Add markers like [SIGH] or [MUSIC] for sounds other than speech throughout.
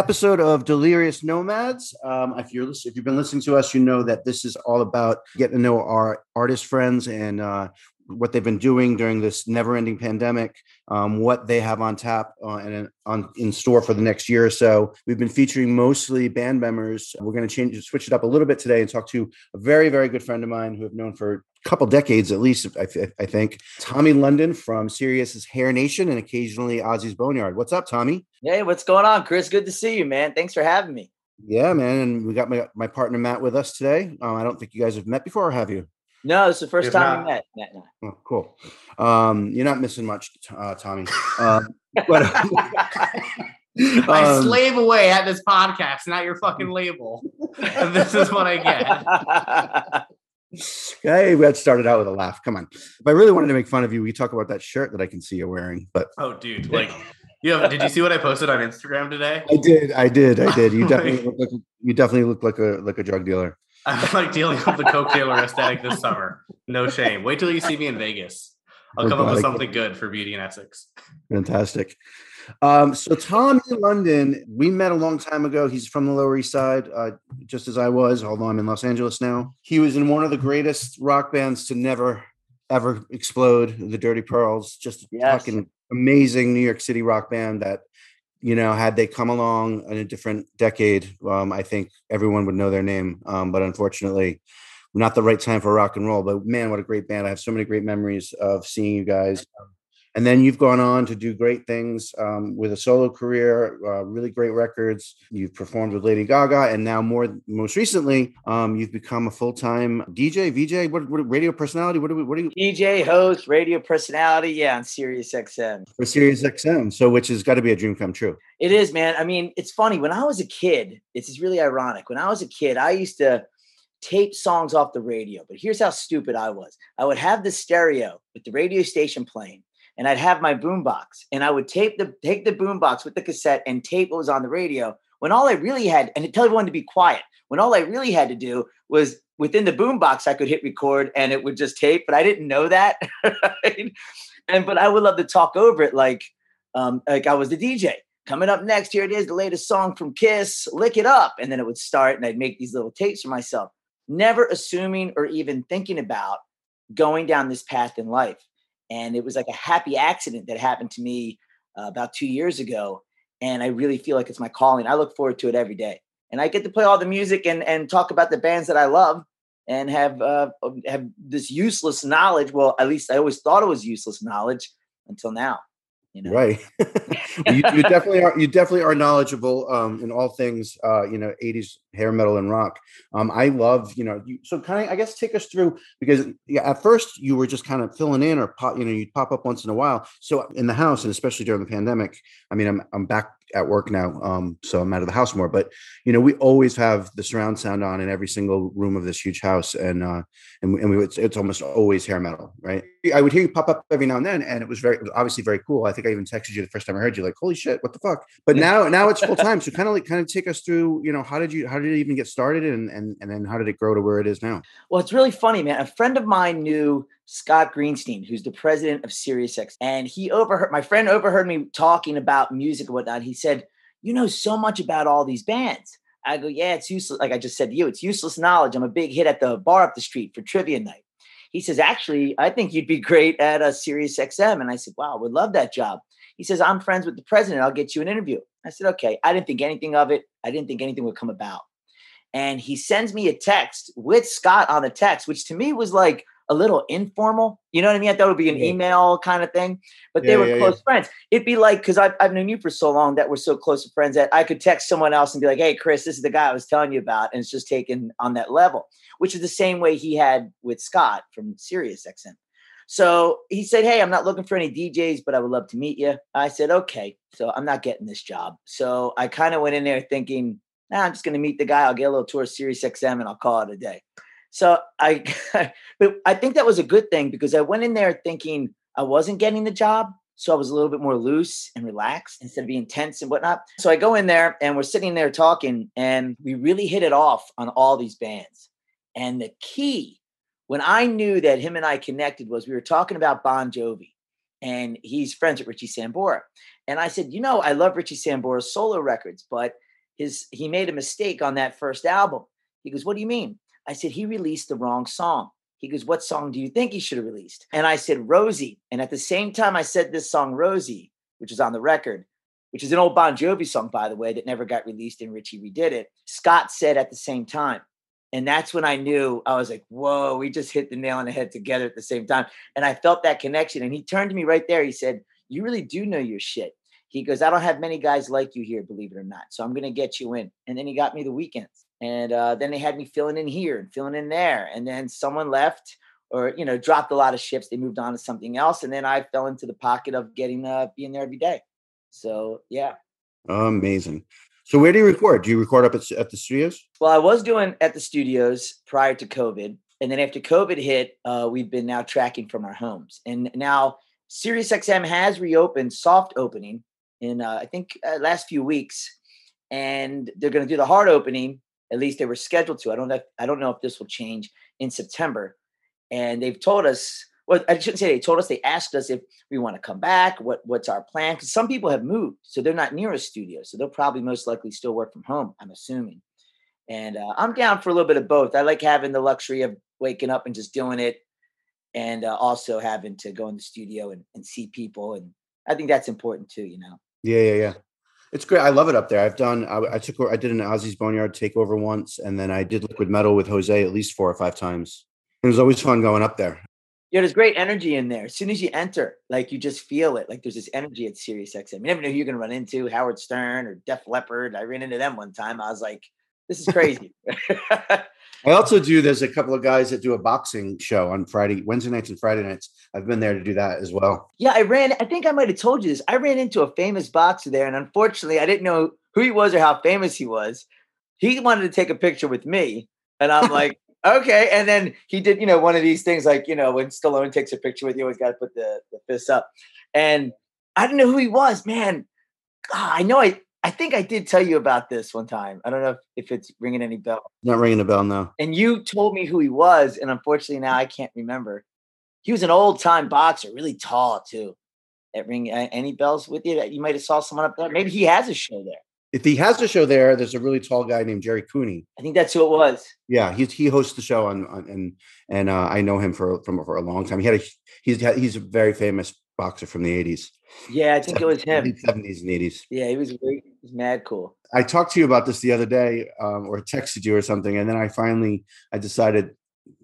episode of Delirious Nomads. Um, if you're if you've been listening to us, you know that this is all about getting to know our artist friends and uh, what they've been doing during this never-ending pandemic, um, what they have on tap uh, and on in store for the next year or so. We've been featuring mostly band members. We're going to change, switch it up a little bit today, and talk to a very, very good friend of mine who I've known for couple decades at least, I, I, think. Tommy London from Sirius's Hair Nation and occasionally Ozzy's Boneyard. What's up, Tommy? Hey, what's going on, Chris? Good to see you, man. Thanks for having me. Yeah, man. And we got my, my partner Matt with us today. Um, I don't think you guys have met before, have you? No, it's the first if time not, we met. Matt Oh, cool. Um, you're not missing much, uh, Tommy. Uh, but, [LAUGHS] I um, slave away at this podcast, not your fucking label. [LAUGHS] this is what I get. [LAUGHS] [LAUGHS] hey, we had started out with a laugh. Come on. If I really wanted to make fun of you, we talk about that shirt that I can see you're wearing. But oh, dude, like, you have, did you see what I posted on Instagram today? I did, I did, I did. You [LAUGHS] definitely look like you definitely look like a like a drug dealer. [LAUGHS] I'm like dealing with the coke dealer aesthetic this summer. No shame. Wait till you see me in Vegas. I'll come up with something good for beauty and Essex. Fantastic. Um, so Tommy London, we met a long time ago. He's from the Lower East Side, uh, just as I was, although I'm in Los Angeles now. He was in one of the greatest rock bands to never ever explode, the Dirty Pearls. Just yes. fucking amazing New York City rock band that, you know, had they come along in a different decade, um, I think everyone would know their name. Um, but unfortunately, not the right time for rock and roll. But man, what a great band! I have so many great memories of seeing you guys. And then you've gone on to do great things um, with a solo career, uh, really great records. You've performed with Lady Gaga, and now more most recently, um, you've become a full time DJ, VJ, what, what, radio personality. What do we? What do you? DJ, host, radio personality. Yeah, on Sirius XM. For Sirius XM, so which has got to be a dream come true. It is, man. I mean, it's funny. When I was a kid, it's really ironic. When I was a kid, I used to tape songs off the radio. But here's how stupid I was. I would have the stereo with the radio station playing and I'd have my boombox and I would tape the take the boombox with the cassette and tape what was on the radio. When all I really had, and tell everyone to be quiet. When all I really had to do was within the boombox, I could hit record and it would just tape, but I didn't know that. [LAUGHS] Right? And but I would love to talk over it like um, like I was the DJ. Coming up next, here it is, the latest song from Kiss, Lick It Up. And then it would start and I'd make these little tapes for myself, never assuming or even thinking about going down this path in life and it was like a happy accident that happened to me uh, about two years ago and i really feel like it's my calling i look forward to it every day and i get to play all the music and and talk about the bands that i love and have uh, um, have this useless knowledge well at least i always thought it was useless knowledge until now you know? Right. [LAUGHS] you, you, definitely are. You definitely are knowledgeable um, in all things, uh, you know, '80s hair metal and rock. Um, I love, you know, you, so kind of, I guess, take us through because yeah, at first you were just kind of filling in or pop, you know, you'd pop up once in a while. So in the house, and especially during the pandemic, I mean, I'm I'm back at work now, um, so I'm out of the house more. But you know, we always have the surround sound on in every single room of this huge house, and uh, and, and we it's, it's almost always hair metal, right? I would hear you pop up every now and then, and it was very, it was obviously very cool. I think I even texted you the first time I heard you, like, "Holy shit, what the fuck!" But now, now it's full [LAUGHS] time. So, kind of like, kind of take us through, you know, how did you, how did it even get started, and and and then how did it grow to where it is now? Well, it's really funny, man. A friend of mine knew Scott Greenstein, who's the president of SiriusX, and he overheard my friend overheard me talking about music and whatnot. He said, "You know so much about all these bands." I go, "Yeah, it's useless." Like I just said to you, it's useless knowledge. I'm a big hit at the bar up the street for trivia night. He says, actually, I think you'd be great at a Sirius XM. And I said, wow, would love that job. He says, I'm friends with the president. I'll get you an interview. I said, okay. I didn't think anything of it. I didn't think anything would come about. And he sends me a text with Scott on the text, which to me was like, a little informal. You know what I mean? I thought it would be an yeah. email kind of thing, but yeah, they were yeah, close friends. It'd be like, because I've, I've known you for so long that we're so close to friends that I could text someone else and be like, hey, Chris, this is the guy I was telling you about. And it's just taken on that level, which is the same way he had with Scott from Sirius XM. So he said, Hey, I'm not looking for any DJs, but I would love to meet you. I said, Okay. So I'm not getting this job. So I kind of went in there thinking, nah, I'm just going to meet the guy. I'll get a little tour of Sirius XM and I'll call it a day. So I, [LAUGHS] but I think that was a good thing because I went in there thinking I wasn't getting the job. So I was a little bit more loose and relaxed instead of being tense and whatnot. So I go in there and we're sitting there talking and we really hit it off on all these bands. And the key when I knew that him and I connected was we were talking about Bon Jovi and he's friends with Richie Sambora. And I said, you know, I love Richie Sambora's solo records, but his he made a mistake on that first album. He goes, What do you mean? I said, he released the wrong song. He goes, What song do you think he should have released? And I said, Rosie. And at the same time, I said this song, Rosie, which is on the record, which is an old Bon Jovi song, by the way, that never got released and Richie redid it. Scott said at the same time. And that's when I knew I was like, whoa, we just hit the nail on the head together at the same time. And I felt that connection. And he turned to me right there. He said, You really do know your shit. He goes, I don't have many guys like you here, believe it or not. So I'm going to get you in. And then he got me the weekends. And uh, then they had me filling in here and filling in there. And then someone left or, you know, dropped a lot of shifts. They moved on to something else. And then I fell into the pocket of getting, uh, being there every day. So, yeah. Amazing. So where do you record? Do you record up at, at the studios? Well, I was doing at the studios prior to COVID. And then after COVID hit, uh, we've been now tracking from our homes. And now SiriusXM has reopened soft opening in, uh, I think, uh, last few weeks. And they're going to do the hard opening at least they were scheduled to. I don't know. I don't know if this will change in September. And they've told us. Well, I shouldn't say they told us. They asked us if we want to come back. What What's our plan? Because some people have moved, so they're not near a studio, so they'll probably most likely still work from home. I'm assuming. And uh, I'm down for a little bit of both. I like having the luxury of waking up and just doing it, and uh, also having to go in the studio and, and see people. And I think that's important too. You know. Yeah, yeah, yeah. It's great. I love it up there. I've done. I, I took. I did an Ozzy's Boneyard takeover once, and then I did Liquid Metal with Jose at least four or five times. It was always fun going up there. Yeah, there's great energy in there. As soon as you enter, like you just feel it. Like there's this energy at Sirius XM. You never know who you're to run into. Howard Stern or Def Leppard. I ran into them one time. I was like, this is crazy. [LAUGHS] I also do. There's a couple of guys that do a boxing show on Friday, Wednesday nights, and Friday nights. I've been there to do that as well. Yeah, I ran. I think I might have told you this. I ran into a famous boxer there, and unfortunately, I didn't know who he was or how famous he was. He wanted to take a picture with me, and I'm like, [LAUGHS] okay. And then he did, you know, one of these things like, you know, when Stallone takes a picture with you, always got to put the the fist up. And I didn't know who he was, man. God, I know I I think I did tell you about this one time. I don't know if, if it's ringing any bell. Not ringing a bell, no. And you told me who he was, and unfortunately now I can't remember. He was an old time boxer, really tall too. That ring any bells with you? That you might have saw someone up there. Maybe he has a show there. If he has a show there, there's a really tall guy named Gerry Cooney. I think that's who it was. Yeah, he he hosts the show on, on and and uh, I know him for from for a long time. He had a he's he's a very famous boxer from the 80s. Yeah, I think 70s, it was him. 70s and 80s. Yeah, he was, he was mad cool. I talked to you about this the other day, um, or texted you or something, and then I finally I decided,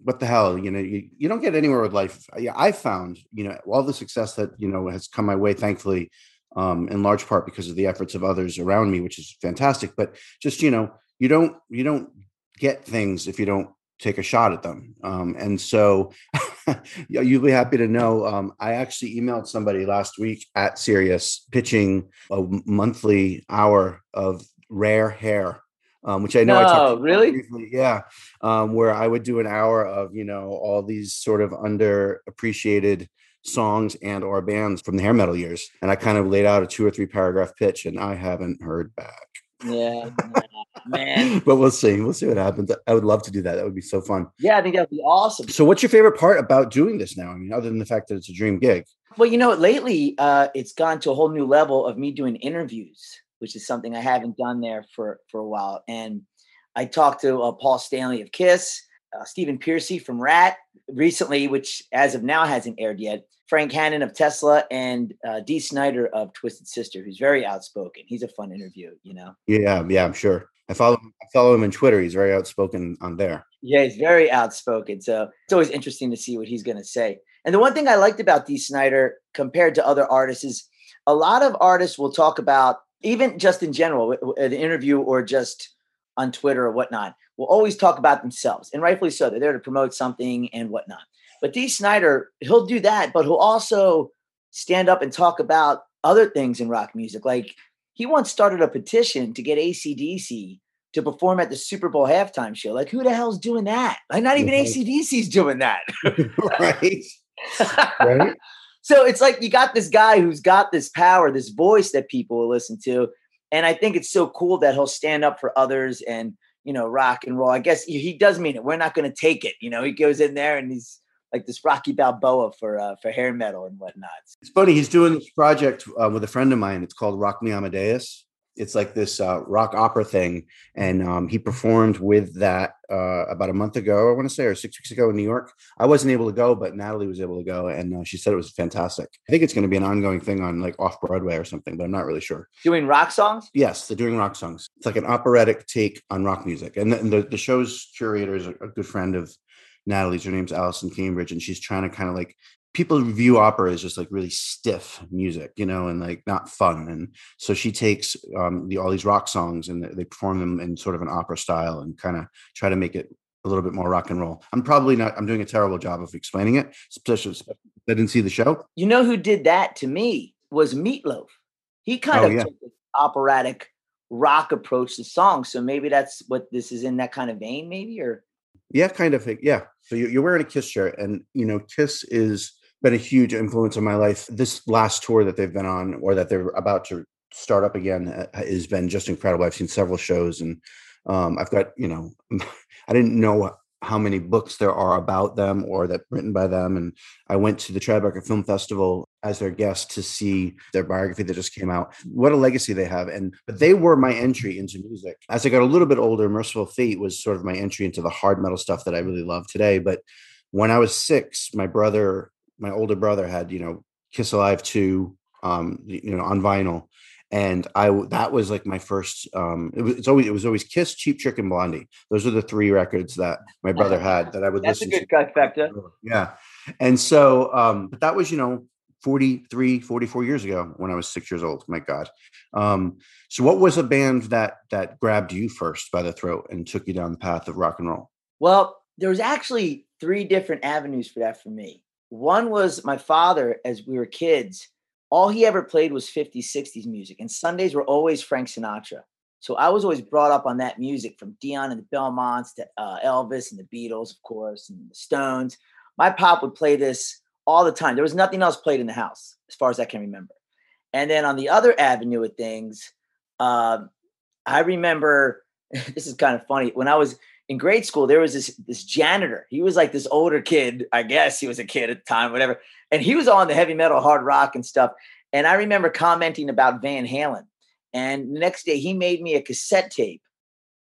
what the hell, you know, you, you don't get anywhere with life. Yeah, I found, you know, all the success that you know has come my way, thankfully, um, in large part because of the efforts of others around me, which is fantastic. But just you know, you don't you don't get things if you don't take a shot at them. Um, and so [LAUGHS] you'll be happy to know um, I actually emailed somebody last week at Sirius pitching a monthly hour of rare hair um, which I know I No, talked about really? briefly, yeah, um, where I would do an hour of you know all these sort of underappreciated songs and or bands from the hair metal years, and I kind of laid out a two or three paragraph pitch, and I haven't heard back. Yeah, [LAUGHS] man. [LAUGHS] but we'll see. We'll see what happens. I would love to do that. That would be so fun. Yeah, I think that'd be awesome. So, what's your favorite part about doing this now? I mean, other than the fact that it's a dream gig. Well, you know, lately uh, it's gone to a whole new level of me doing interviews, which is something I haven't done there for for a while. And I talked to uh, Paul Stanley of Kiss, uh, Stephen Pearcy from Ratt recently, which as of now hasn't aired yet. Frank Hannon of Tesla and uh, Dee Snider of Twisted Sister, who's very outspoken. He's a fun interview, you know. Yeah, yeah, I'm sure. I follow I follow him on Twitter. He's very outspoken on there. Yeah, he's very outspoken. So it's always interesting to see what he's going to say. And the one thing I liked about Dee Snider compared to other artists is a lot of artists will talk about, even just in general, an interview or just on Twitter or whatnot, will always talk about themselves. And rightfully so. They're there to promote something and whatnot. But Dee Snider, he'll do that, but he'll also stand up and talk about other things in rock music. Like he once started a petition to get ACDC to perform at the Super Bowl halftime show. Like, who the hell's doing that? Like, not even mm-hmm. Right. ACDC's doing that. [LAUGHS] [LAUGHS] right. Right. [LAUGHS] so it's like you got this guy who's got this power, this voice that people will listen to. And I think it's so cool that he'll stand up for others and, you know, rock and roll. I guess he, does mean it. We're not going to take it. You know, he goes in there and he's like this Rocky Balboa for uh, for hair metal and whatnot. It's funny. He's doing this project uh, with a friend of mine. It's called Rock Me Amadeus. It's like this uh, rock opera thing, and um, he performed with that uh, about a month ago. I want to say, or six weeks ago in New York. I wasn't able to go, but Natalie was able to go, and uh, she said it was fantastic. I think it's going to be an ongoing thing on like off Broadway or something, but I'm not really sure. Doing rock songs? Yes, they're doing rock songs. It's like an operatic take on rock music, and the, and the, the show's curator is a, a good friend of Natalie's. Her name's Allison Cambridge, and she's trying to kind of like people view opera as just like really stiff music, you know, and like not fun. And so she takes um, the, all these rock songs and they perform them in sort of an opera style and kind of try to make it a little bit more rock and roll. I'm probably not. I'm doing a terrible job of explaining it, especially. I didn't see the show. You know who did that to me was Meatloaf. He kind Oh, of yeah. took operatic rock approach to songs. So maybe that's what this is in that kind of vein, maybe or Yeah, kind of. Yeah. So you're wearing a Kiss shirt, and you know, Kiss is been a huge influence on my life. This last tour that they've been on, or that they're about to start up again, uh, has been just incredible. I've seen several shows, and um, I've got you know, [LAUGHS] I didn't know how many books there are about them or that written by them. And I went to the Tribeca Film Festival as their guest to see their biography that just came out. What a legacy they have. And but they were my entry into music. As I got a little bit older, Mercyful Fate was sort of my entry into the hard metal stuff that I really love today. But when I was six, my brother, my older brother had, you know, Kiss Alive 2, um, you know, on vinyl and I that was like my first. Um, it was it's always it was always Kiss, Cheap Trick, and Blondie. Those are the three records that my brother had that I would That's a good to. trifecta. Yeah, and so um, but that was you know 43, 44 years ago when I was six years old. My God. Um, so what was a band that that grabbed you first by the throat and took you down the path of rock and roll? Well, there was actually three different avenues for that for me. One was my father, as we were kids, all he ever played was 50s, 60s music, and Sundays were always Frank Sinatra. So I was always brought up on that music from Dion and the Belmonts to uh, Elvis and the Beatles, of course, and the Stones. My pop would play this all the time. There was nothing else played in the house, as far as I can remember. And then on the other avenue of things, um, I remember [LAUGHS] this is kind of funny. When I was in grade school, there was this this janitor. He was like this older kid. I guess he was a kid at the time, whatever. And he was on the heavy metal, hard rock, and stuff. And I remember commenting about Van Halen. And the next day, he made me a cassette tape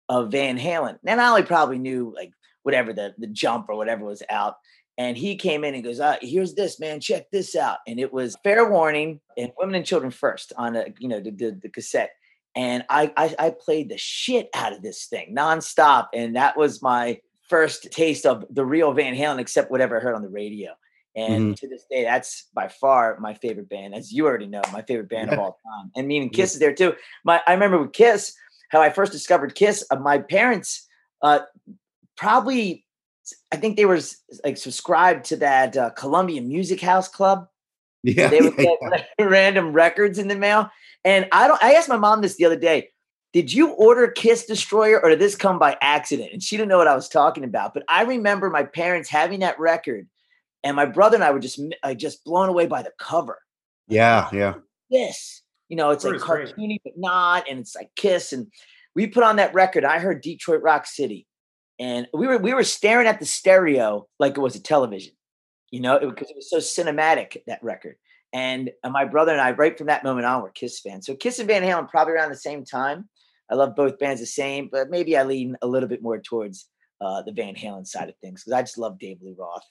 of Van Halen. And I only probably knew like whatever the the jump or whatever was out. And he came in and goes, uh, "Here's this, man. Check this out." And it was Fair Warning and Women and Children First on a you know the the, the cassette and I, I I played the shit out of this thing nonstop, and that was my first taste of the real Van Halen, except whatever I heard on the radio. And to this day, that's by far my favorite band, as you already know, my favorite band of [LAUGHS] all time. And meaning Kiss is there too. My I remember with Kiss, how I first discovered Kiss. Uh, my parents, uh, probably, I think they were like subscribed to that uh, Columbia Music House Club Yeah, they would [LAUGHS] yeah, get like, [LAUGHS] random records in the mail. And I don't. I asked my mom this the other day. did you order Kiss Destroyer or did this come by accident? And she didn't know what I was talking about. But I remember my parents having that record, and my brother and I were just uh, just blown away by the cover. Yeah, yeah. This, you know, it's like cartoony but not, and it's like Kiss. And we put on that record. I heard Detroit Rock City, and we were we were staring at the stereo like it was a television, you know, because it, it was so cinematic that record. And uh, my brother and I, right from that moment on, were Kiss fans. So Kiss and Van Halen probably around the same time. I love both bands the same, but maybe I lean a little bit more towards uh, the Van Halen side of things because I just love Dave Lee Roth.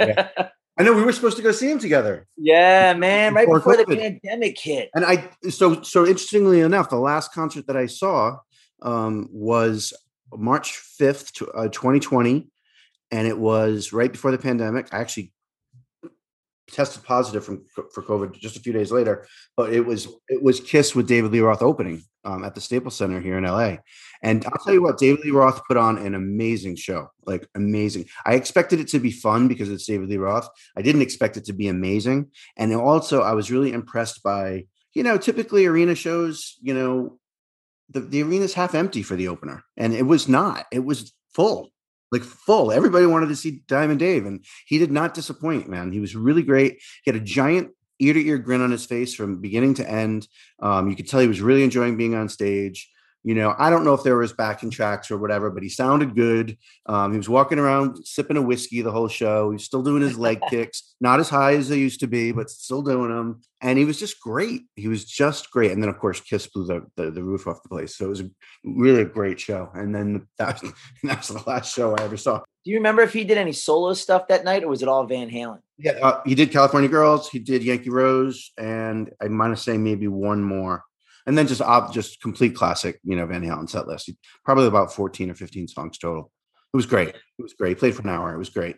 yeah. [LAUGHS] I know we were supposed to go see him together. Yeah, man, right before, before the pandemic hit. And I so so interestingly enough, the last concert that I saw um, was March fifth, uh, twenty twenty, and it was right before the pandemic. I actually tested positive from for COVID just a few days later. But it was it was Kiss with David Lee Roth opening um, at the Staples Center here in LA. And I'll tell you what, David Lee Roth put on an amazing show, like amazing. I expected it to be fun because it's David Lee Roth. I didn't expect it to be amazing. And also, I was really impressed by you know typically arena shows, you know. The, the arena's half empty for the opener, and it was not. It was full like full. Everybody wanted to see Diamond Dave, and he did not disappoint, man. He was really great. He had a giant ear to ear grin on his face from beginning to end. Um, you could tell he was really enjoying being on stage you know, I don't know if there was backing tracks or whatever, but he sounded good. Um, he was walking around sipping a whiskey the whole show. He's still doing his leg [LAUGHS] kicks, not as high as they used to be, but still doing them. And he was just great. He was just great. And then, of course, Kiss blew the, the, the roof off the place. So it was a, really a great show. And then [LAUGHS] that was, that was the last show I ever saw. Do you remember if he did any solo stuff that night, or was it all Van Halen? Yeah, uh, he did California Girls. He did Yankee Rose, and I might have say maybe one more and then just op, just complete classic, you know, Van Halen set list. Probably about 14 or 15 songs total. It was great. It was great. He played for an hour. It was great.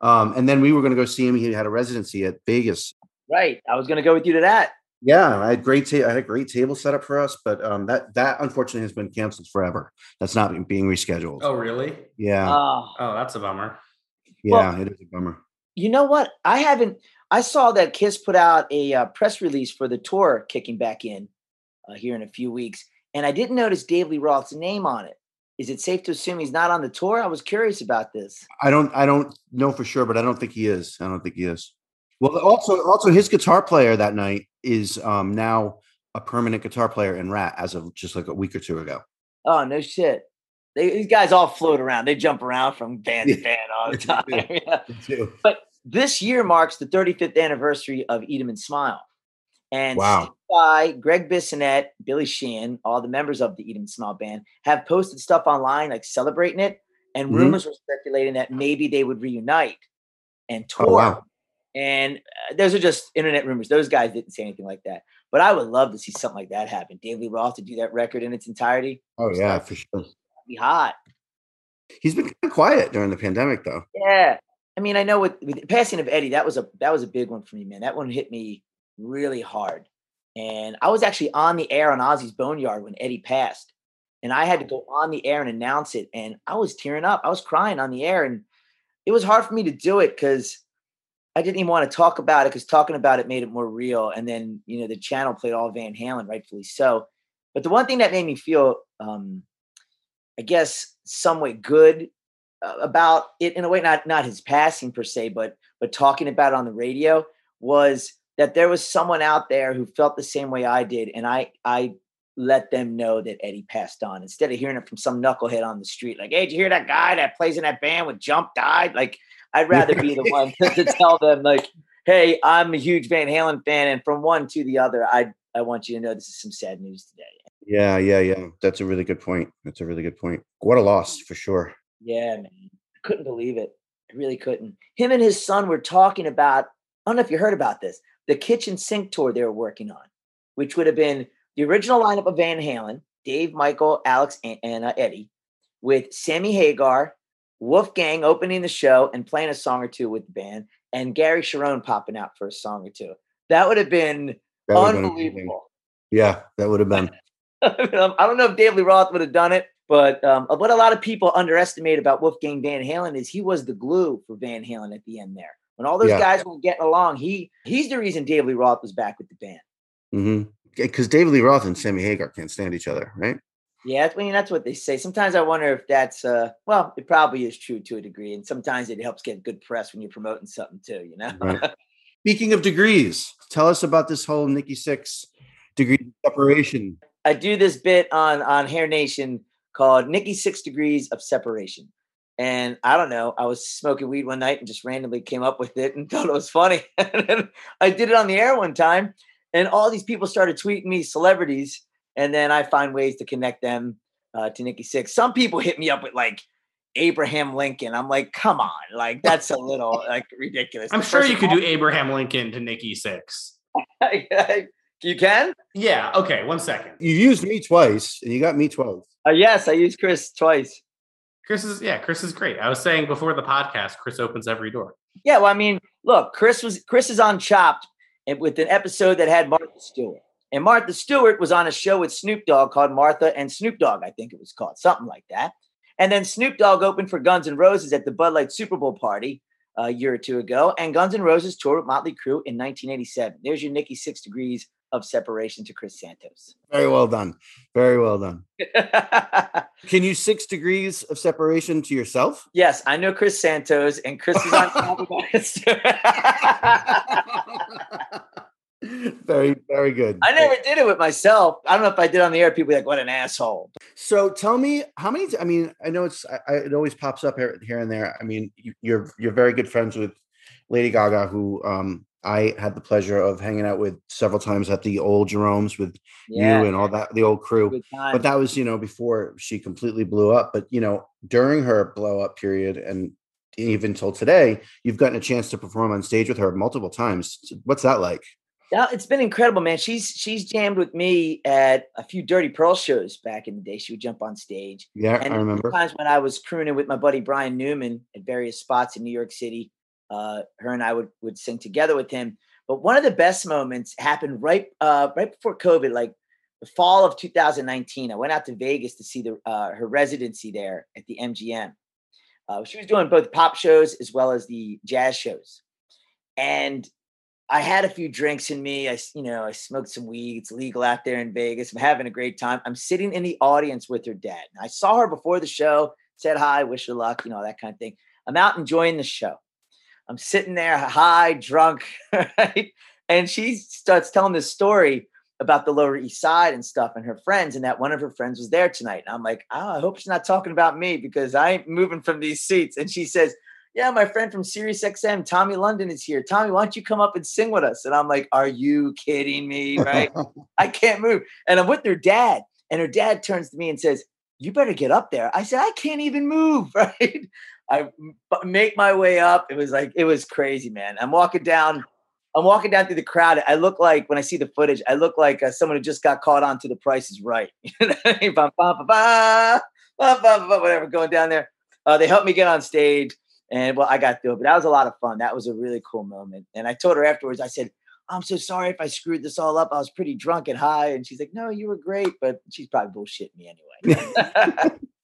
Um, and then we were going to go see him. He had a residency at Vegas. Right. I was going to go with you to that. Yeah, I had great. Ta- I had a great table set up for us, but um, that that unfortunately has been canceled forever. That's not being rescheduled. Oh, really? Yeah. Oh, oh that's a bummer. Yeah, well, it is a bummer. You know what? I haven't. I saw that Kiss put out a uh, press release for the tour kicking back in, uh, here in a few weeks. And I didn't notice Dave Lee Roth's name on it. Is it safe to assume he's not on the tour? I was curious about this. I don't I don't know for sure, but I don't think he is. I don't think he is. Well, also also his guitar player that night is um, now a permanent guitar player in Ratt as of just like a week or two ago. Oh no shit! They, these guys all float around. They jump around from band to band all the [LAUGHS] time. [LAUGHS] yeah. But this year marks the 35th anniversary of Eat 'Em and Smile. And wow. by Gregg Bissonette, Billy Sheehan, all the members of the Eat 'Em Smile band have posted stuff online like celebrating it. And mm-hmm. rumors were circulating that maybe they would reunite and oh, tour. Oh, wow. And uh, those are just internet rumors. Those guys didn't say anything like that. But I would love to see something like that happen. Dave Lee Roth to do that record in its entirety. Oh yeah, for sure. Be hot. He's been kind of quiet during the pandemic, though. Yeah, I mean, I know with, with the passing of Eddie, that was a that was a big one for me, man. That one hit me really hard. And I was actually on the air on Ozzy's Boneyard when Eddie passed. And I had to go on the air and announce it. And I was tearing up. I was crying on the air. And it was hard for me to do it because I didn't even want to talk about it because talking about it made it more real. And then, you know, the channel played all Van Halen, rightfully so. But the one thing that made me feel, um, I guess, somewhat good uh, about it in a way, not not his passing per se, but but talking about it on the radio was that there was someone out there who felt the same way I did, and I I let them know that Eddie passed on instead of hearing it from some knucklehead on the street. Like, hey, did you hear that guy that plays in that band with Jump died? Like, I'd rather be the one to, [LAUGHS] tell them, like, hey, I'm a huge Van Halen fan, and from one to the other, I I want you to know this is some sad news today. Yeah, yeah, yeah. That's a really good point. That's a really good point. What a loss for sure. Yeah, man. I couldn't believe it. I really couldn't. Him and his son were talking about. I don't know if you heard about this the kitchen sink tour they were working on, which would have been the original lineup of Van Halen, Dave, Michael, Alex, and, and uh, Eddie, with Sammy Hagar, Wolfgang opening the show and playing a song or two with the band, and Gary Cherone popping out for a song or two. That would have been unbelievable. Been yeah, that would have been. [LAUGHS] I don't know if Dave Lee Roth would have done it, but um, what a lot of people underestimate about Wolfgang Van Halen is he was the glue for Van Halen at the end there. When all those yeah. guys were getting along, he he's the reason David Lee Roth was back with the band. Mm-hmm. Because Dave Lee Roth and Sammy Hagar can't stand each other, right? Yeah, I mean that's what they say. Sometimes I wonder if that's uh well, it probably is true to a degree, and sometimes it helps get good press when you're promoting something too. You know. Right. Speaking of degrees, tell us about this whole Nikki Sixx degree separation. I do this bit on on Hair Nation called Nikki Sixx Degrees of Separation. And I don't know, I was smoking weed one night and just randomly came up with it and [LAUGHS] thought it was funny. [LAUGHS] and I did it on the air one time, and all these people started tweeting me celebrities, and then I find ways to connect them uh, to Nikki Sixx. Some people hit me up with like Abraham Lincoln. I'm like, come on, like that's a little like ridiculous. I'm sure you could do Abraham Lincoln to Nikki Sixx. [LAUGHS] you can? Yeah. Okay. One second. You used me twice, and you got me twice. Uh, yes, I used Chris twice. Chris is yeah, Chris is great. I was saying before the podcast, Chris opens every door. Yeah, well, I mean, look, Chris was Chris is on Chopped eh, with an episode that had Martha Stewart. And Martha Stewart was on a show with Snoop Dogg called Martha and Snoop Dogg, I think it was called, something like that. And then Snoop Dogg opened for Guns N' Roses at the Bud Light Super Bowl party uh, a year or two ago. And Guns N' Roses toured with Motley Crue in 1987. There's your Nikki Sixx Degrees of separation to Chris Santos. Very well done. Very well done. [LAUGHS] Can you six degrees of separation to yourself? Yes, I know Chris Santos, and Chris is on top of it. [LAUGHS] very, very good. I never did it with myself. I don't know if I did on the air. People like, "What an asshole." So tell me, how many? I mean, I know it's. I, it always pops up here, here and there. I mean, you, you're you're very good friends with Lady Gaga, who um, I had the pleasure of hanging out with several times at the old Jerome's with yeah. you and all that, the old crew. But that was, you know, before she completely blew up. But, you know, during her blow up period and even till today, you've gotten a chance to perform on stage with her multiple times. What's that like? Yeah, it's been incredible, man. She's she's jammed with me at a few Dirty Pearl shows back in the day. She would jump on stage. Yeah, and I remember. Times when I was crooning with my buddy Brian Newman at various spots in New York City, uh, her and I would would sing together with him. But one of the best moments happened right uh, right before COVID, like the fall of 2019. I went out to Vegas to see the uh, her residency there at the MGM. Uh, she was doing both pop shows as well as the jazz shows, and I had a few drinks in me. I, you know, I smoked some weed. It's legal out there in Vegas. I'm having a great time. I'm sitting in the audience with her dad. I saw her before the show, said hi, wish her luck, you know, that kind of thing. I'm out enjoying the show. I'm sitting there high, drunk, [LAUGHS] right? And she starts telling this story about the Lower East Side and stuff and her friends, and that one of her friends was there tonight. And I'm like, oh, I hope she's not talking about me because I ain't moving from these seats. And she says, Yeah, my friend from Sirius XM, Tommy London, is here. Tommy, why don't you come up and sing with us? And I'm like, Are you kidding me? Right? [LAUGHS] I can't move. And I'm with her dad, and her dad turns to me and says, You better get up there. I said, I can't even move, [LAUGHS] right? I make my way up. It was like it was crazy, man. I'm walking down. I'm walking down through the crowd. I look like when I see the footage, I look like uh, someone who just got caught on to the Price is Right. Whatever, going down there. Uh, they helped me get on stage, and well, I got through it. But that was a lot of fun. That was a really cool moment. And I told her afterwards. I said, "I'm so sorry if I screwed this all up. I was pretty drunk and high." And she's like, "No, you were great." But she's probably bullshitting me anyway. [LAUGHS] [LAUGHS]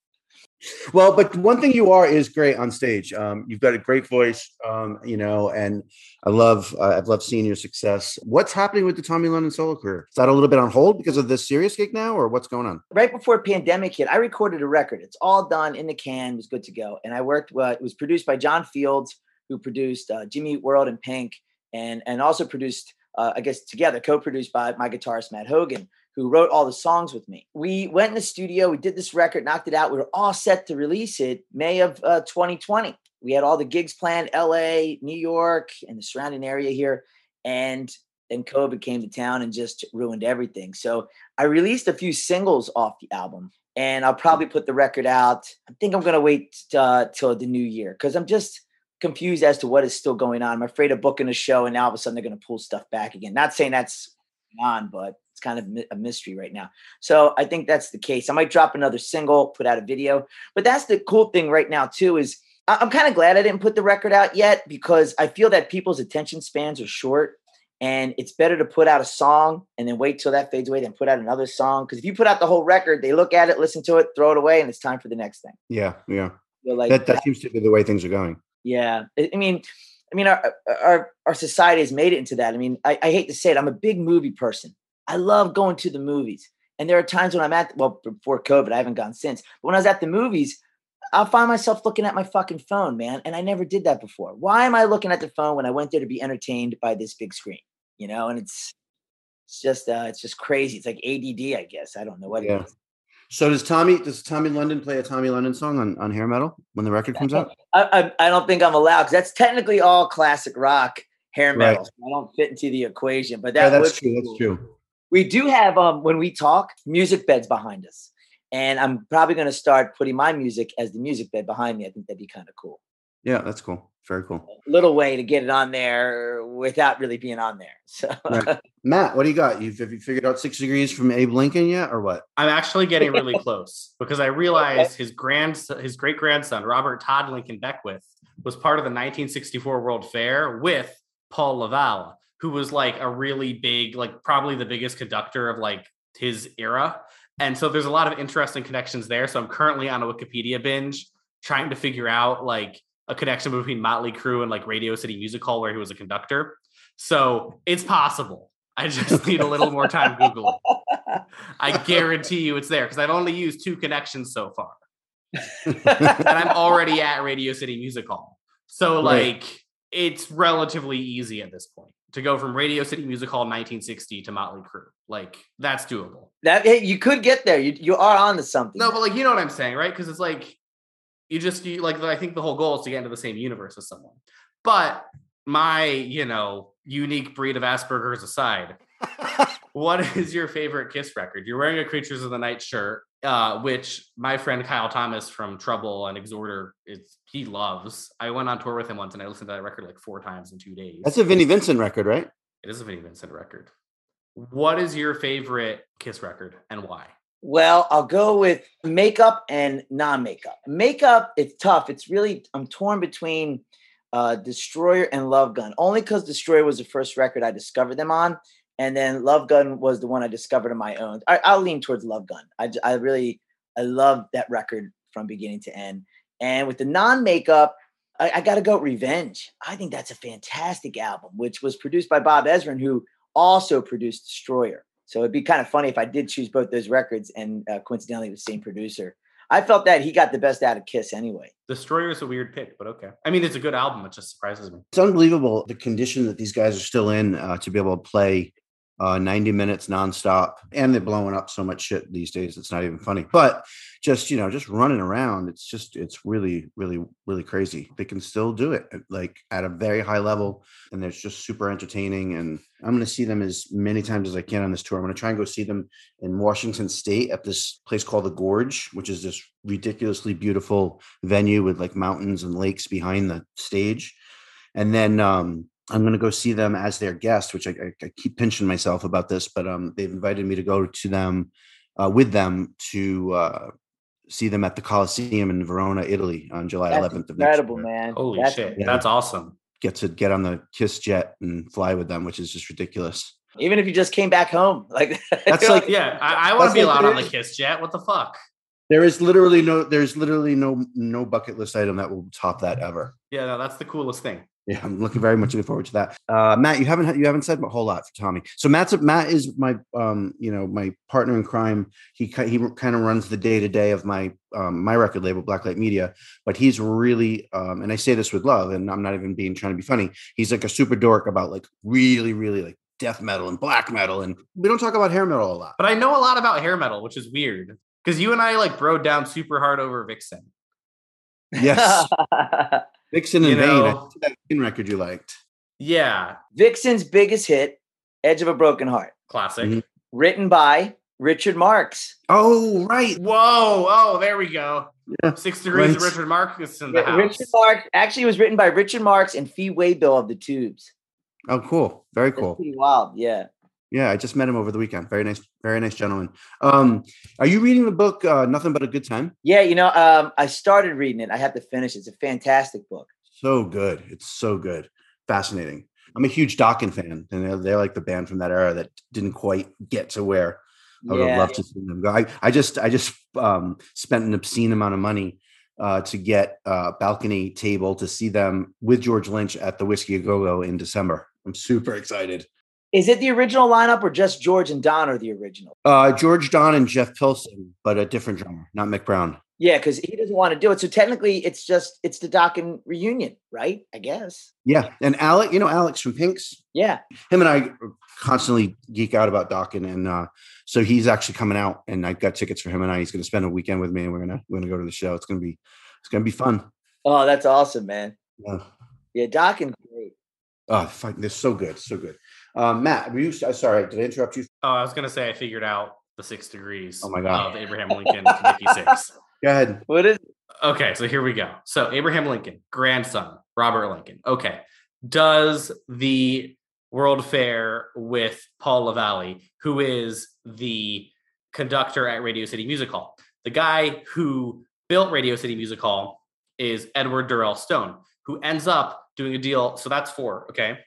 well, but one thing you are is great on stage. Um, you've got a great voice, um, you know, and I love uh, I've loved seeing your success. What's happening with the Tommy London solo career? Is that a little bit on hold because of this serious gig now, or what's going on? Right before pandemic hit, I recorded a record. It's all done in the can, was good to go, and I worked. Uh, it was produced by John Fields, who produced uh, Jimmy World and Pink, and and also produced. Uh, I guess together, co-produced by my guitarist Matt Hogan, who wrote all the songs with me. We went in the studio, we did this record, knocked it out. We were all set to release it May of uh, 2020. We had all the gigs planned, LA, New York, and the surrounding area here. And then COVID came to town and just ruined everything. So I released a few singles off the album, and I'll probably put the record out. I think I'm going to wait uh, till the new year because I'm just confused as to what is still going on. I'm afraid of booking a show, and now all of a sudden they're going to pull stuff back again. Not saying that's on, but it's kind of a mystery right now. So I think that's the case. I might drop another single, put out a video. But that's the cool thing right now too is I'm kind of glad I didn't put the record out yet because I feel that people's attention spans are short and it's better to put out a song and then wait till that fades away than put out another song because if you put out the whole record they look at it listen to it throw it away and it's time for the next thing yeah yeah like that, that seems to be the way things are going yeah i mean i mean our our, our society has made it into that i mean I, I hate to say it i'm a big movie person I love going to the movies. And there are times when I'm at well before COVID, I haven't gone since. But when I was at the movies, I'll find myself looking at my fucking phone, man. And I never did that before. Why am I looking at the phone when I went there to be entertained by this big screen? You know, and it's it's just uh it's just crazy. It's like ADD, I guess. I don't know what Yeah. it is. So does Tommy does Tommy London play a Tommy London song on, on hair metal when the record comes out? I, I, I don't think I'm allowed because that's technically all classic rock hair Right. metal. so I don't fit into the equation, but that Yeah, that's true. That's true. We do have um when we talk music beds behind us, and I'm probably going to start putting my music as the music bed behind me. I think that'd be kind of cool. Yeah, that's cool. Very cool. Little way to get it on there without really being on there. [LAUGHS] So Right. Matt, what do you got? You've have you figured out six degrees from Abe Lincoln yet, or what? I'm actually getting [LAUGHS] really close because I realized his grand his great grandson Robert Todd Lincoln Beckwith was part of the 1964 World Fair with Paul Lavalle, who was like a really big, like probably the biggest conductor of like his era. And so there's a lot of interesting connections there. So I'm currently on a Wikipedia binge trying to figure out like a connection between Motley Crue and like Radio City Music Hall where he was a conductor. So it's possible. I just need a little more time Googling. I guarantee you it's there because I've only used two connections so far. and I'm already at Radio City Music Hall. So Right. like it's relatively easy at this point to go from Radio City Music Hall 1960 to Motley Crue. Like that's doable. that hey, you could get there. You you are on to something. No, but like you know what I'm saying, right? Because it's like you just you like I think the whole goal is to get into the same universe as someone. But my, you know, unique breed of Asperger's aside, [LAUGHS] what is your favorite Kiss record? You're wearing a Creatures of the Night shirt, uh, which my friend Kyle Thomas from Trouble and Exhorder is he loves. I went on tour with him once and I listened to that record like four times in two days. That's a Vinnie Vincent record, right? it is a Vinnie Vincent record. What is your favorite Kiss record and why? Well, I'll go with makeup and non-makeup. Makeup, it's tough. It's really I'm torn between uh, Destroyer and Love Gun, only because Destroyer was the first record I discovered them on, and then Love Gun was the one I discovered on my own. I, I'll lean towards Love Gun. I, I really I love that record from beginning to end. And with the non-makeup, I, I got to go Revenge. I think that's a fantastic album, which was produced by Bob Ezrin, who also produced Destroyer. So it'd be kind of funny if I did choose both those records and uh, coincidentally the same producer. I felt that he got the best out of Kiss anyway. Destroyer is a weird pick, but okay. I mean, it's a good album. It just surprises me. It's unbelievable the condition that these guys are still in uh, to be able to play uh, 90 minutes nonstop. And they're blowing up so much shit these days. It's not even funny. But just, you know, just running around, it's just, it's really, really, really crazy. They can still do it like at a very high level. And they're just super entertaining. And I'm going to see them as many times as I can on this tour. I'm going to try and go see them in Washington State at this place called the Gorge, which is this ridiculously beautiful venue with like mountains and lakes behind the stage. And then um, I'm going to go see them as their guest, which I, I, I keep pinching myself about this, but um, they've invited me to go to them uh, with them to uh, see them at the Coliseum in Verona, Italy on July That's 11th of next incredible, year. man. Holy That's shit. amazing. That's awesome. Get to get on the Kiss jet and fly with them, which is just ridiculous. Even if you just came back home, [LAUGHS] like That's like- Yeah, I, I want to be like allowed on the. Kiss Jet. What the fuck? There is literally no, there's literally no, no bucket list item that will top that ever. Yeah, no, that's the coolest thing. Yeah, I'm looking very much looking forward to that. Uh, Matt, you haven't you haven't said a whole lot for Tommy. So Matt's Matt is my um, you know my partner in crime. He he kind of runs the day to day of my um, my record label Blacklight Media, but he's really um, and I say this with love, and I'm not even being trying to be funny. He's like a super dork about like really really like death metal and black metal, and we don't talk about hair metal a lot. But I know a lot about hair metal, which is weird. Because you and I like bro down super hard over Vixen. Yes, [LAUGHS] Vixen and You Vain. I know- think that Vain record you liked. Yeah, Vixen's biggest hit, "Edge of a Broken Heart," classic. Mhm. written by Richard Marx. Oh right, Whoa, oh, there we go. Yeah, Six degrees of right. Richard Marcus in the Yeah, house. Richard Marx actually it was written by Richard Marx and Fee Waybill of the Tubes. oh cool, very That's cool. pretty wild. Yeah. Yeah, I just met him over the weekend. Very nice, very nice gentleman. Um, are you reading the book uh, Nothing But a Good Time? Yeah, you know, um, I started reading it. I have to finish. It's a fantastic book. So good. It's so good. Fascinating. I'm a huge Dokken fan, and they're, they're like the band from that era that didn't quite get to where I would have Yeah. loved to see them go. I, I just I just um, spent an obscene amount of money uh, to get a balcony table to see them with George Lynch at the Whisky a Go Go in December. I'm super excited. Is it the original lineup or just George and Don are the original? Uh, George Don and Jeff Pilson, but a different drummer, not Mick Brown. Yeah, because he doesn't want to do it. So technically, it's just it's the Dokken reunion, right? I guess. Yeah, and Alec, you know Alex from Pinks. Yeah, him and I constantly geek out about Dokken, and uh, so he's actually coming out, and I've got tickets for him and I. He's going to spend a weekend with me, and we're gonna we're gonna go to the show. It's gonna be it's gonna be fun. Oh, that's awesome, man. Yeah, yeah, Dokken's great. Oh, fuck, they're so good, so good. Um, Matt, were you uh, sorry? Did I interrupt you? Oh, I was gonna say I figured out the six degrees. Oh my god, of Abraham [LAUGHS] Lincoln to Nikki Sixx. Go ahead. What is? Okay, so here we go. So Abraham Lincoln, grandson, Robert Lincoln. Okay, does the World Fair with Paul Lavalle, who is the conductor at Radio City Music Hall. The guy who built Radio City Music Hall is Edward Durell Stone, who ends up doing a deal. So that's four, okay?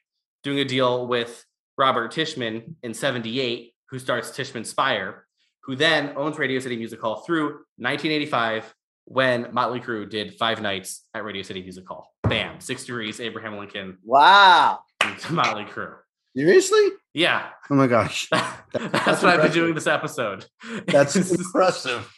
Doing a deal with Robert Tishman in 78, who starts Tishman Speyer, who then owns Radio City Music Hall through 1985 when Motley Crue did five nights at Radio City Music Hall. Bam, six degrees, Abraham Lincoln. Wow. [LAUGHS] Motley Crue. Seriously? Yeah. Oh my gosh. That's, [LAUGHS] that's what I've been doing this episode. That's [LAUGHS] impressive.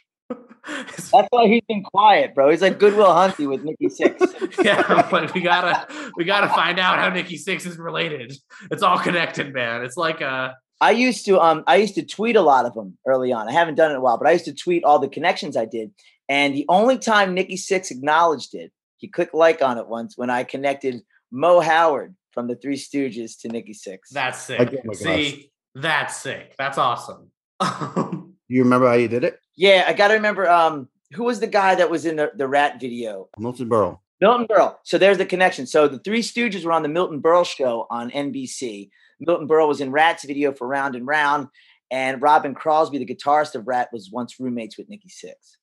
That's why he's been quiet, bro. He's like Goodwill Hunting with Nikki Sixx. [LAUGHS] yeah, but we gotta we gotta find out how Nikki Sixx is related. It's all connected, man. It's like uh I used to um I used to tweet a lot of them early on. I haven't done it in a while, but I used to tweet all the connections I did. And the only time Nikki Sixx acknowledged it, he clicked like on it once when I connected Moe Howard from the Three Stooges to Nikki Sixx. That's sick. Oh See, that's sick. That's awesome. [LAUGHS] You remember how you did it? Yeah, I got to remember. Um, who was the guy that was in the, the Ratt video? Milton Berle. Milton Berle. So there's the connection. So the Three Stooges were on the Milton Berle show on NBC. Milton Berle was in Ratt's video for Round and Round, and Robin Crosby, the guitarist of Ratt, was once roommates with Nikki Sixx.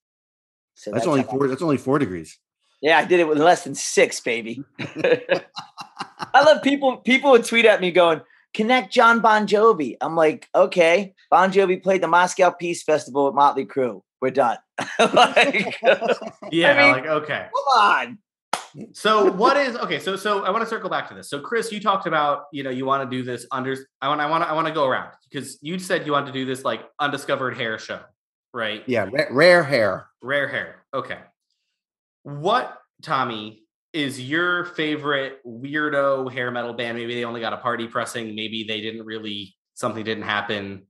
So that's, that's only four. That's only four degrees. Yeah, I did it with less than six, baby. [LAUGHS] I love people. People would tweet at me going, "Connect John Bon Jovi." I'm like, okay. Bon Jovi played the Moscow Peace Festival with Motley Crue. We're done. [LAUGHS] like, [LAUGHS] yeah, I mean, like okay, come on. So what is okay? So so I want to circle back to this. So Chris, you talked about you know you want to do this under. I want I want I want to go around because you said you want to do this like undiscovered hair show, right? Yeah, rare hair. Rare hair. Okay. What Tommy is your favorite weirdo hair metal band? Maybe they only got a party pressing. Maybe they didn't really something didn't happen.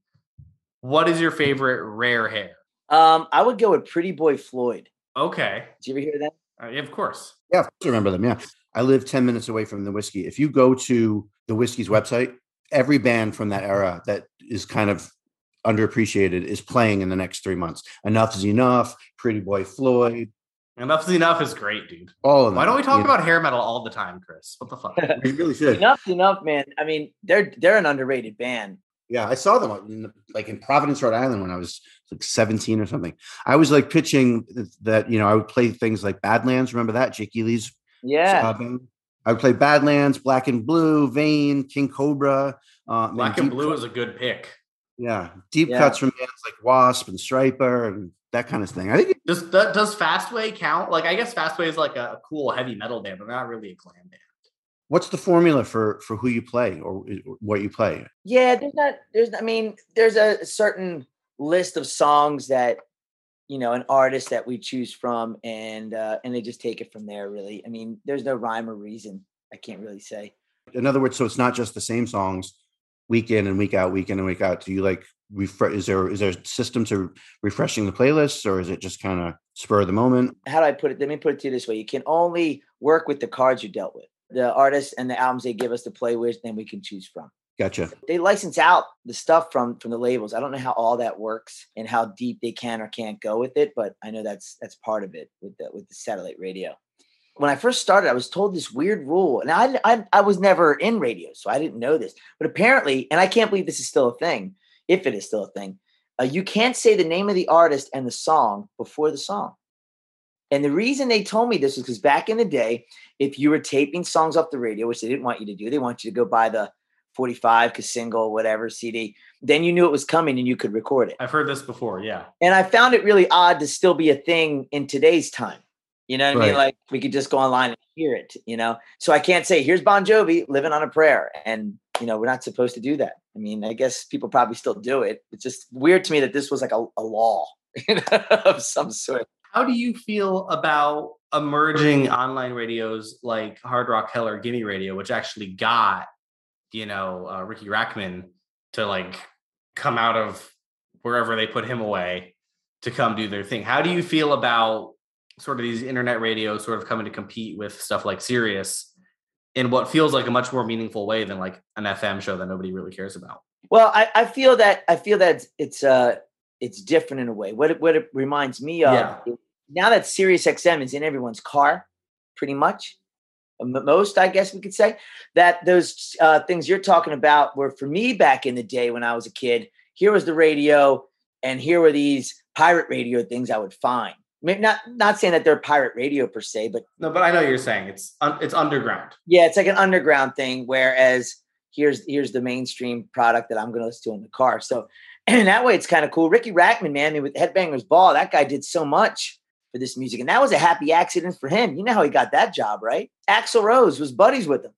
What is your favorite rare hair? Um, I would go with Pretty Boy Floyd. Okay. Did you ever hear that? Uh, yeah, of course. Yeah, of course I remember them. Yeah. I live 10 minutes away from the Whisky. If you go to the Whisky's website, every band from that era that is kind of underappreciated is playing in the next three months. Enuff Z'Nuff. Pretty Boy Floyd. Enuff Z'Nuff is great, dude. All of them. Why don't we talk about hair metal all the time, Chris? What the fuck? [LAUGHS] we really should. Enough enough, man. I mean, they're they're an underrated band. Yeah, I saw them in, like in Providence, Rhode Island when I was like 17 or something. I was like pitching that, you know, I would play things like Badlands. Remember that? Jake Ely's yeah. I would play Badlands, Black and Blue, Vain, King Cobra. Uh, Black and Blue is a good pick. Yeah, deep yeah. cuts from bands like Wasp and Stryper and that kind of thing. I think it, does does Fastway count? Like, I guess Fastway is like a cool heavy metal band, but not really a glam band. What's the formula for for who you play or what you play? Yeah, there's not. There's. I mean, there's a certain list of songs that you know an artist that we choose from, and uh, and they just take it from there. Really, I mean, there's no rhyme or reason. I can't really say. In other words, so it's not just the same songs week in and week out, week in and week out? Do you like refresh? Is there is there a system to refreshing the playlists, or is it just kind of spur of the moment? How do I put it? Let me put it to you this way: you can only work with the cards you dealt with, the artists and the albums they give us to play with, then we can choose from. Gotcha. They license out the stuff from from the labels. I don't know how all that works and how deep they can or can't go with it, but I know that's that's part of it with the with the satellite radio when I first started, I was told this weird rule, and I, I, I was never in radio, so I didn't know this. But apparently, and I can't believe this is still a thing, if it is still a thing, uh, you can't say the name of the artist and the song before the song. And the reason they told me this was because back in the day, if you were taping songs off the radio, which they didn't want you to do, they want you to go buy the 45 single, whatever CD, then you knew it was coming and you could record it. I've heard this before, yeah. And I found it really odd to still be a thing in today's time you know what right. I mean? Like we could just go online and hear it, you know? So I can't say, here's Bon Jovi living on a prayer. And you know, we're not supposed to do that. I mean, I guess people probably still do it. It's just weird to me that this was like a, a law [LAUGHS] of some sort. How do you feel about emerging online radios like Hard Rock Hell or Gimme Radio, which actually got, you know, uh, Riki Rachtman to like come out of wherever they put him away to come do their thing. How do you feel about sort of these internet radios sort of coming to compete with stuff like Sirius in what feels like a much more meaningful way than like an FM show that nobody really cares about? Well, I, I feel that I feel that it's, it's uh it's different in a way. What it, what it reminds me of Yeah. now that Sirius XM is in everyone's car, pretty much most I guess we could say that those uh, things you're talking about were for me back in the day when I was a kid. Here was the radio, and here were these pirate radio things I would find. Not not saying that they're pirate radio per se, but No, but I know what you're saying it's un- it's underground. yeah, it's like an underground thing. Whereas here's here's the mainstream product that I'm going to listen to in the car. So [CLEARS THROAT] and that way, it's kind of cool. Riki Rachtman, man, I mean, with Headbangers Ball, that guy did so much for this music, and that was a happy accident for him. You know how he got that job, right? Axl Rose was buddies with him.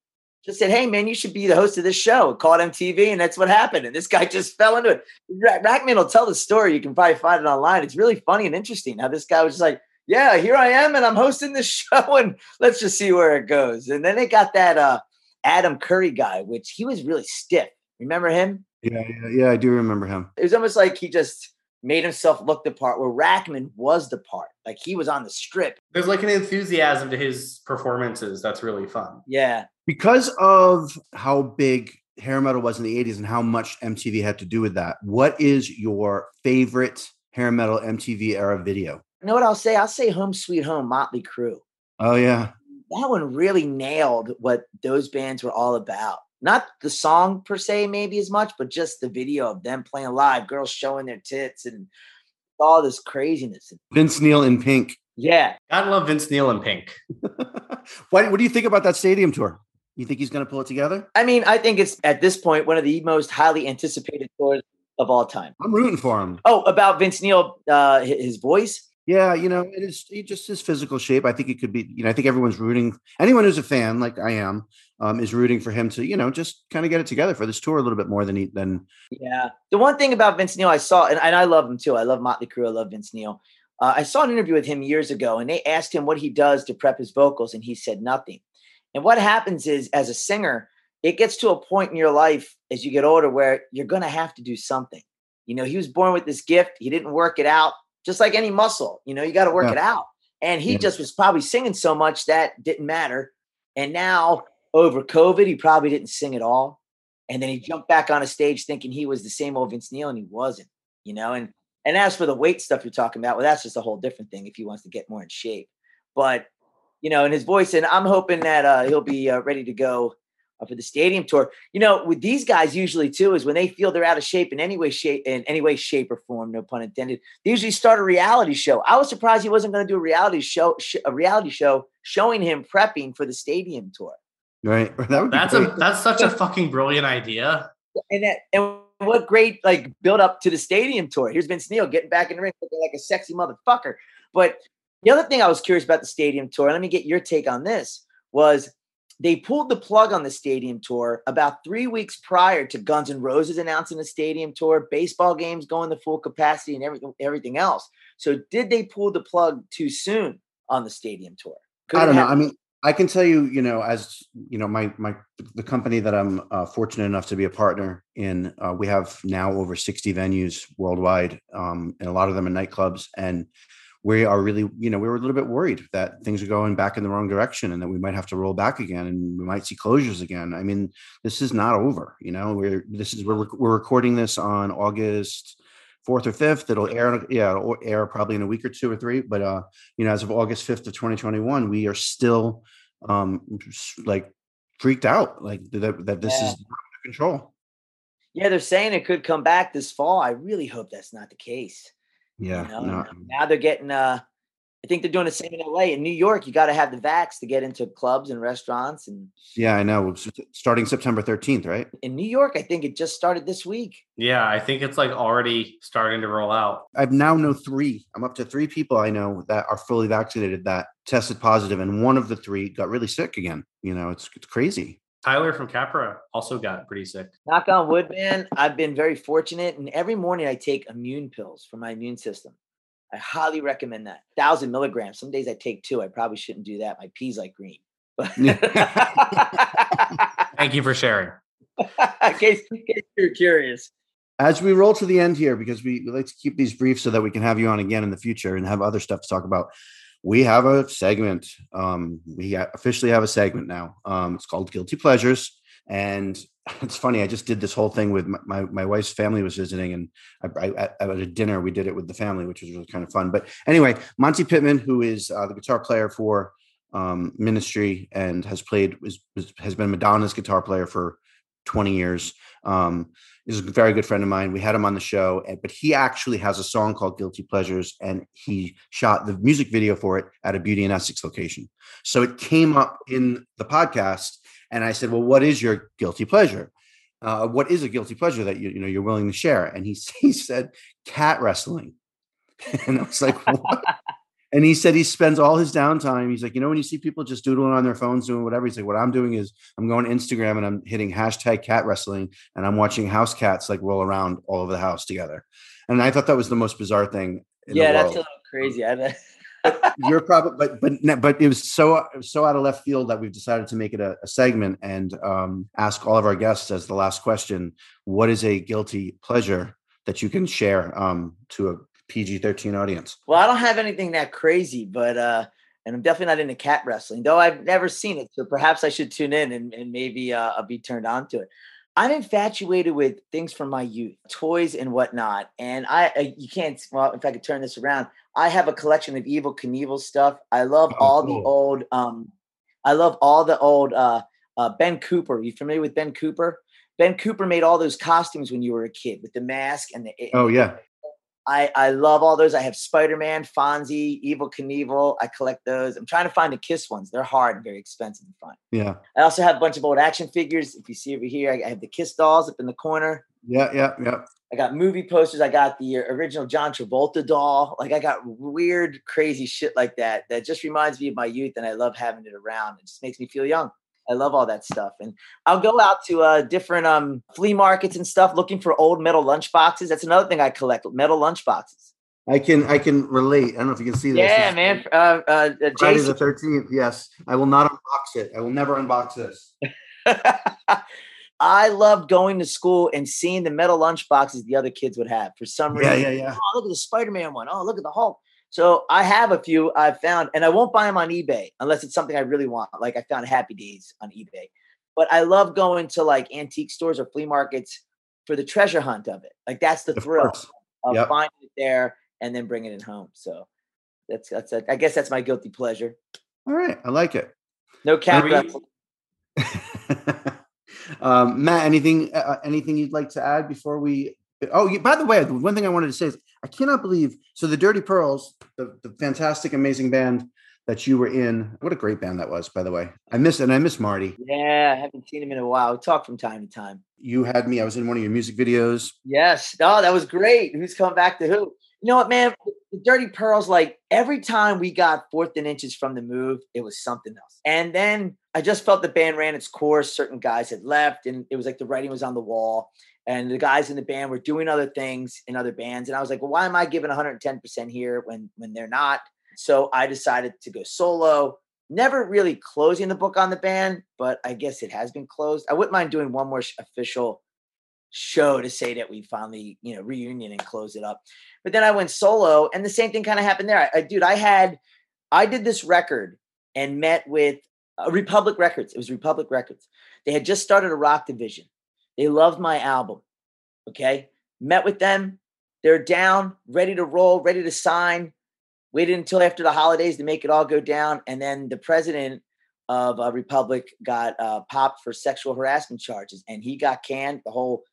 Just said, "Hey, man, you should be the host of this show." It called MTV, and that's what happened. And this guy [LAUGHS] just fell into it. Ra- Rachtman will tell the story. You can probably find it online. It's really funny and interesting how this guy was just like, "Yeah, here I am, and I'm hosting this [LAUGHS] show, and let's just see where it goes." And then they got that uh, Adam Curry guy, which he was really stiff. Remember him? Yeah, yeah, yeah, I do remember him. It was almost like he just made himself look the part where Rachtman was the part. Like he was on the strip. There's like an enthusiasm to his performances that's really fun. Yeah. Because of how big hair metal was in the 80s and how much MTV had to do with that, what is your favorite hair metal MTV era video? You know what I'll say? I'll say Home Sweet Home, Motley Crue. Oh, yeah. That one really nailed what those bands were all about. Not the song per se, maybe as much, but just the video of them playing live, girls showing their tits and all this craziness. Vince Neil in pink. Yeah. Gotta love Vince Neil in pink. [LAUGHS] what, what do you think about that stadium tour? You think he's going to pull it together? I mean, I think it's at this point one of the most highly anticipated tours of all time. I'm rooting for him. Oh, about Vince Neil, uh, his voice. Yeah, you know, it is it just his physical shape. I think it could be, you know, I think everyone's rooting. Anyone who's a fan, like I am, um, is rooting for him to, you know, just kind of get it together for this tour a little bit more than he than Yeah. The one thing about Vince Neil I saw, and, and I love him too. I love Motley Crue. I love Vince Neil. Uh, I saw an interview with him years ago, and they asked him what he does to prep his vocals, and he said nothing. And what happens is, as a singer, it gets to a point in your life as you get older where you're going to have to do something. You know, he was born with this gift. He didn't work it out, just like any muscle. You know, you got to work Yeah. it out. And he Yeah. just was probably singing so much that didn't matter. And now over COVID, he probably didn't sing at all. And then he jumped back on a stage thinking he was the same old Vince Neil, and he wasn't. You know, and and as for the weight stuff you're talking about, well, that's just a whole different thing. If he wants to get more in shape, but you know, in his voice, and I'm hoping that uh, he'll be uh, ready to go uh, for the stadium tour. You know, with these guys usually too is when they feel they're out of shape in any way, shape in any way, shape or form, no pun intended. They usually start a reality show. I was surprised he wasn't going to do a reality show, sh- a reality show showing him prepping for the stadium tour. right. [LAUGHS] That would be That's a that's such a fucking brilliant idea. and that, and what great like build up to the stadium tour. Here's Vince Neil getting back in the ring looking like a sexy motherfucker. But the other thing I was curious about the stadium tour, let me get your take on this, was they pulled the plug on the stadium tour about three weeks prior to Guns N' Roses announcing the stadium tour, baseball games going to full capacity, and everything everything else. So did they pull the plug too soon on the stadium tour? Could I don't know. I mean, I can tell you, you know, as you know, my my the company that I'm uh, fortunate enough to be a partner in, uh, we have now over 60 venues worldwide, um, and a lot of them are nightclubs. And we are really, you know, we were a little bit worried that things are going back in the wrong direction, and that we might have to roll back again, and we might see closures again. I mean, this is not over. You know, we're this is we're we're recording this on August fourth or fifth. It'll air, yeah, it'll air probably in a week or two or three. But uh, you know, as of August 5th of 2021, we are still um like freaked out, like that, that this Yeah. is out of control. yeah, they're saying it could come back this fall. I really hope that's not the case. Yeah. You know, no, now they're getting uh I think they're doing the same in LA. In New York, you got to have the vax to get into clubs and restaurants. And yeah, I know. Starting September 13th, right? in New York, I think it just started this week. Yeah, I think it's like already starting to roll out. I've now know three. I'm up to three people I know that are fully vaccinated that tested positive, and one of the three got really sick again. You know, it's it's crazy. Tyler from Capra also got pretty sick. Knock on wood, man. I've been very fortunate, and every morning I take immune pills for my immune system. I highly recommend that. Thousand milligrams. Some days I take two. I probably shouldn't do that. My pee's like green. [LAUGHS] [LAUGHS] Thank you for sharing. in, case, in case you're curious. As we roll to the end here, because we, we like to keep these brief so that we can have you on again in the future and have other stuff to talk about. We have a segment. Um, we officially have a segment now. Um, it's called Guilty Pleasures. And [LAUGHS] it's funny. I just did this whole thing with my, my, my wife's family was visiting, and I, I, at a dinner we did it with the family, which was really kind of fun. But anyway, Monte Pittman, who is uh, the guitar player for um, Ministry and has played was, was, has been Madonna's guitar player for 20 years. Um, is a very good friend of mine. We had him on the show, but he actually has a song called Guilty Pleasures, and he shot the music video for it at a Beauty and Essex location. So it came up in the podcast, and I said, "Well, what is your guilty pleasure? Uh, what is a guilty pleasure that you you know you're willing to share?" And he [LAUGHS] he said, "Cat wrestling," [LAUGHS] and I was like, "What?" And he said he spends all his downtime. He's like, you know, when you see people just doodling on their phones, doing whatever, he's like, what I'm doing is I'm going to Instagram and I'm hitting hashtag cat wrestling and I'm watching house cats like roll around all over the house together. And I thought that was the most bizarre thing. yeah, that's a little crazy. You're probably, but but but it was so so out of left field that we've decided to make it a, a segment and um, ask all of our guests as the last question: What is a guilty pleasure that you can share um, to a PG 13 audience? Well, I don't have anything that crazy, but uh and I'm definitely not into cat wrestling, though I've never seen it. So perhaps I should tune in and, and maybe uh, I'll be turned on to it. I'm infatuated with things from my youth, toys and whatnot. And I, you can't, well, if I could turn this around, I have a collection of Evel Knievel stuff. I love oh, all cool. the old, um, I love all the old uh, uh, Ben Cooper. Are you familiar with Ben Cooper? Ben Cooper made all those costumes when you were a kid with the mask and the. Oh, yeah. I, I love all those. I have Spider Man, Fonzie, Evel Knievel. I collect those. I'm trying to find the Kiss ones. They're hard and very expensive and fun. Yeah. I also have a bunch of old action figures. If you see over here, I have the Kiss dolls up in the corner. Yeah, yeah, yeah. I got movie posters. I got the original John Travolta doll. Like I got weird, crazy shit like that. That just reminds me of my youth, and I love having it around. It just makes me feel young. I love all that stuff. And I'll go out to uh, different um, flea markets and stuff looking for old metal lunch boxes. That's another thing I collect metal lunch boxes. I can I can relate. I don't know if you can see this. Yeah, man. Uh, uh, uh Friday the thirteenth. Yes, I will not unbox it. I will never unbox this. [LAUGHS] I love going to school and seeing the metal lunch boxes the other kids would have. For some reason, yeah, yeah, yeah. Oh, look at the Spider Man one. Oh, look at the Hulk. So I have a few I've found, and I won't buy them on eBay unless it's something I really want. Like I found Happy Days on eBay. But I love going to like antique stores or flea markets for the treasure hunt of it. Like that's the thrill of, of yep. finding it there and then bringing it home. So that's that's a, I guess that's my guilty pleasure. All right, I like it. No cat [LAUGHS] um, Matt, anything uh, uh, anything you'd like to add before we Oh, by the way, one thing I wanted to say is I cannot believe. So the Dirty Pearls, the, the fantastic, amazing band that you were in. What a great band that was, by the way. I miss it. and I miss Marty. Yeah, I haven't seen him in a while. We talk from time to time. You had me. I was in one of your music videos. Yes. Oh, that was great. Who's coming back to who? You know what, man? The Dirty Pearls, like every time we got fourth and inches from the move, it was something else. And then I just felt the band ran its course. Certain guys had left, and it was like the writing was on the wall and the guys in the band were doing other things in other bands and i was like well why am i giving 110% here when when they're not? So i decided to go solo never really closing the book on the band but i guess it has been closed. I wouldn't mind doing one more official show to say that we finally you know reunion and close it up. But then i went solo and the same thing kind of happened there. I, I dude i had i did this record and met with uh, republic records. It was republic records. They had just started a rock division they loved my album. Okay. Met with them. They're down, ready to roll, ready to sign. Waited until after the holidays to make it all go down. And then the president of a Republic got uh, popped for sexual harassment charges and he got canned. The whole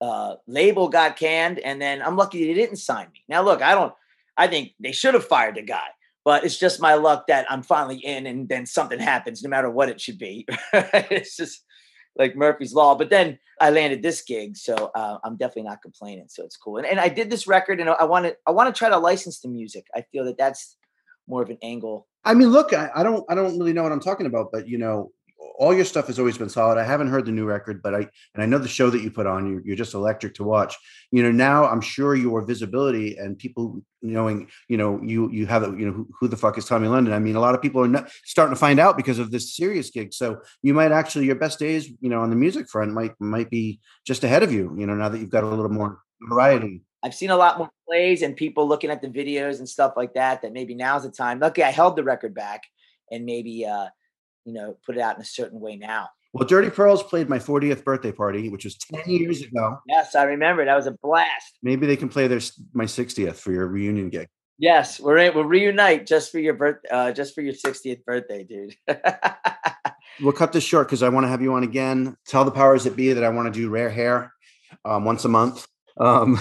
uh, label got canned. And then I'm lucky they didn't sign me. Now, look, I don't, I think they should have fired the guy but it's just my luck that I'm finally in and then something happens no matter what it should be. [LAUGHS] it's just like Murphy's Law. But then I landed this gig, so uh, I'm definitely not complaining. So it's cool. And, and I did this record, and I want to I want to try to license the music. I feel that that's more of an angle. I mean, look, I, I don't I don't really know what I'm talking about, but you know, all your stuff has always been solid. I haven't heard the new record, but I and I know the show that you put on. You're, you're just electric to watch. You know, now I'm sure your visibility and people knowing, you know, you you have you know who, who the fuck is Tommy London. I mean, a lot of people are not, starting to find out because of this Sirius gig. So you might actually your best days, you know, on the music front might might be just ahead of you. You know, now that you've got a little more variety. I've seen a lot more plays and people looking at the videos and stuff like that. That maybe now's the time. Lucky I held the record back and maybe uh, you know put it out in a certain way now. Well, Dirty Pearls played my 40th birthday party, which was 10 years ago. Yes, I remember. That was a blast. Maybe they can play their my 60th for your reunion gig. Yes, we're in, we'll reunite just for your birth, uh, just for your 60th birthday, dude. [LAUGHS] we'll cut this short because I want to have you on again. Tell the powers that be that I want to do rare hair um, once a month. Um,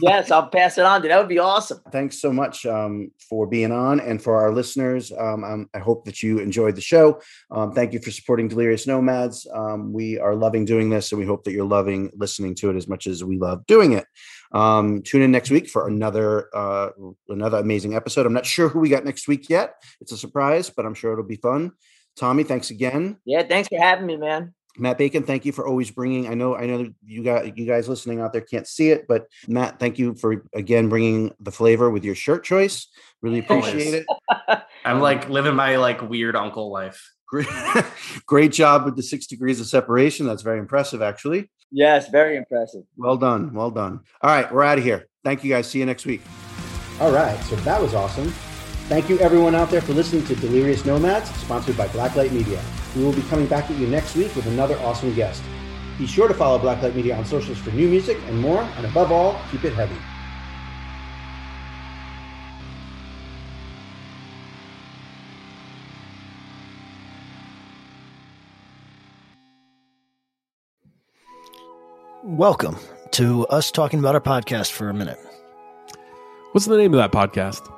yes, I'll [LAUGHS] pass it on. Dude. That would be awesome. Thanks so much um, for being on, and for our listeners. Um, um I hope that you enjoyed the show. Um, thank you for supporting Delirious Nomads. Um, we are loving doing this, and we hope that you're loving listening to it as much as we love doing it. tune in next week for another uh, another amazing episode. I'm not sure who we got next week yet. It's a surprise, but I'm sure it'll be fun. Tommy, thanks again. Yeah, thanks for having me, man. Matt Bacon, thank you for always bringing. I know, I know you got you guys listening out there can't see it, but Matt, thank you for again bringing the flavor with your shirt choice. Really appreciate it. [LAUGHS] I'm like living my like weird uncle life. Great, [LAUGHS] great job with the six degrees of separation. That's very impressive, actually. Yes, very impressive. Well done, well done. All right, we're out of here. Thank you, guys. See you next week. All right, so that was awesome. Thank you, everyone out there, for listening to Delirious Nomads, sponsored by Blacklight Media. We will be coming back at you next week with another awesome guest. Be sure to follow Blacklight Media on socials for new music and more, and above all, keep it heavy. Welcome to us talking about our podcast for a minute. What's the name of that podcast?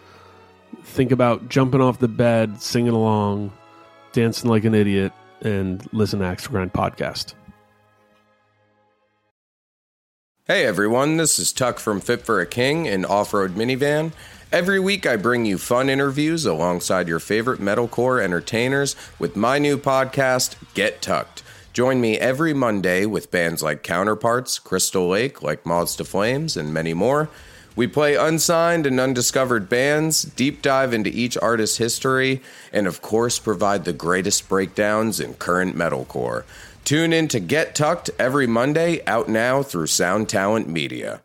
think about jumping off the bed, singing along, dancing like an idiot, and listen to Axe Grind podcast. Hey everyone, this is Tuck from Fit for a King in Off Road Minivan. Every week I bring you fun interviews alongside your favorite metalcore entertainers with my new podcast, Get Tucked. Join me every Monday with bands like Counterparts, Crystal Lake, like Moths to Flames, and many more. We play unsigned and undiscovered bands, deep dive into each artist's history, and of course, provide the greatest breakdowns in current metalcore. Tune in to Get Tucked every Monday, out now through Sound Talent Media.